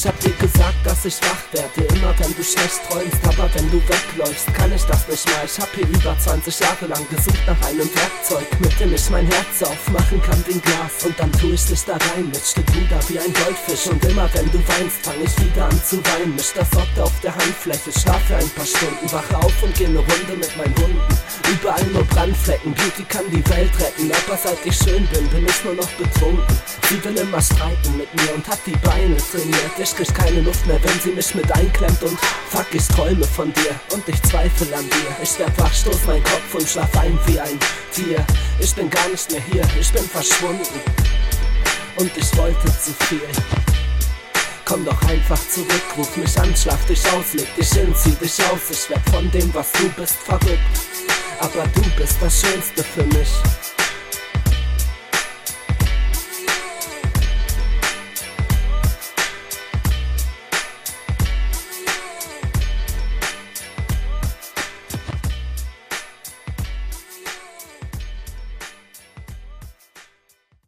Ich hab dir gesagt, dass ich wach werde, immer wenn du schlecht träumst, aber wenn du wegläufst, kann ich das nicht mehr. Ich hab hier über 20 Jahre lang gesucht nach einem Werkzeug, mit dem ich mein Herz aufmachen kann wie ein Glas. Und dann tu ich dich da rein, mit Stück Ruder wie ein Goldfisch. Und immer wenn du weinst, fang ich wieder an zu weinen. Misch das Okta auf der Handfläche, schlafe ein paar Stunden, wache auf und geh ne Runde mit meinen Hunden. Überall nur Brandflecken, Beauty kann die Welt retten, aber seit ich schön bin, bin ich nur noch betrunken. Sie will immer streiten mit mir und hat die Beine trainiert. Ich krieg keine Luft mehr, wenn sie mich mit einklemmt und fuck, ich träume von dir und ich zweifle an dir. Ich werd wach, stoß mein Kopf und schlaf ein wie ein Tier. Ich bin gar nicht mehr hier, ich bin verschwunden und ich wollte zu viel. Komm doch einfach zurück, ruf mich an, schlaf dich aus, leg dich hin, zieh dich aus. Ich werd von dem, was du bist, verrückt. Aber du bist das Schönste für mich.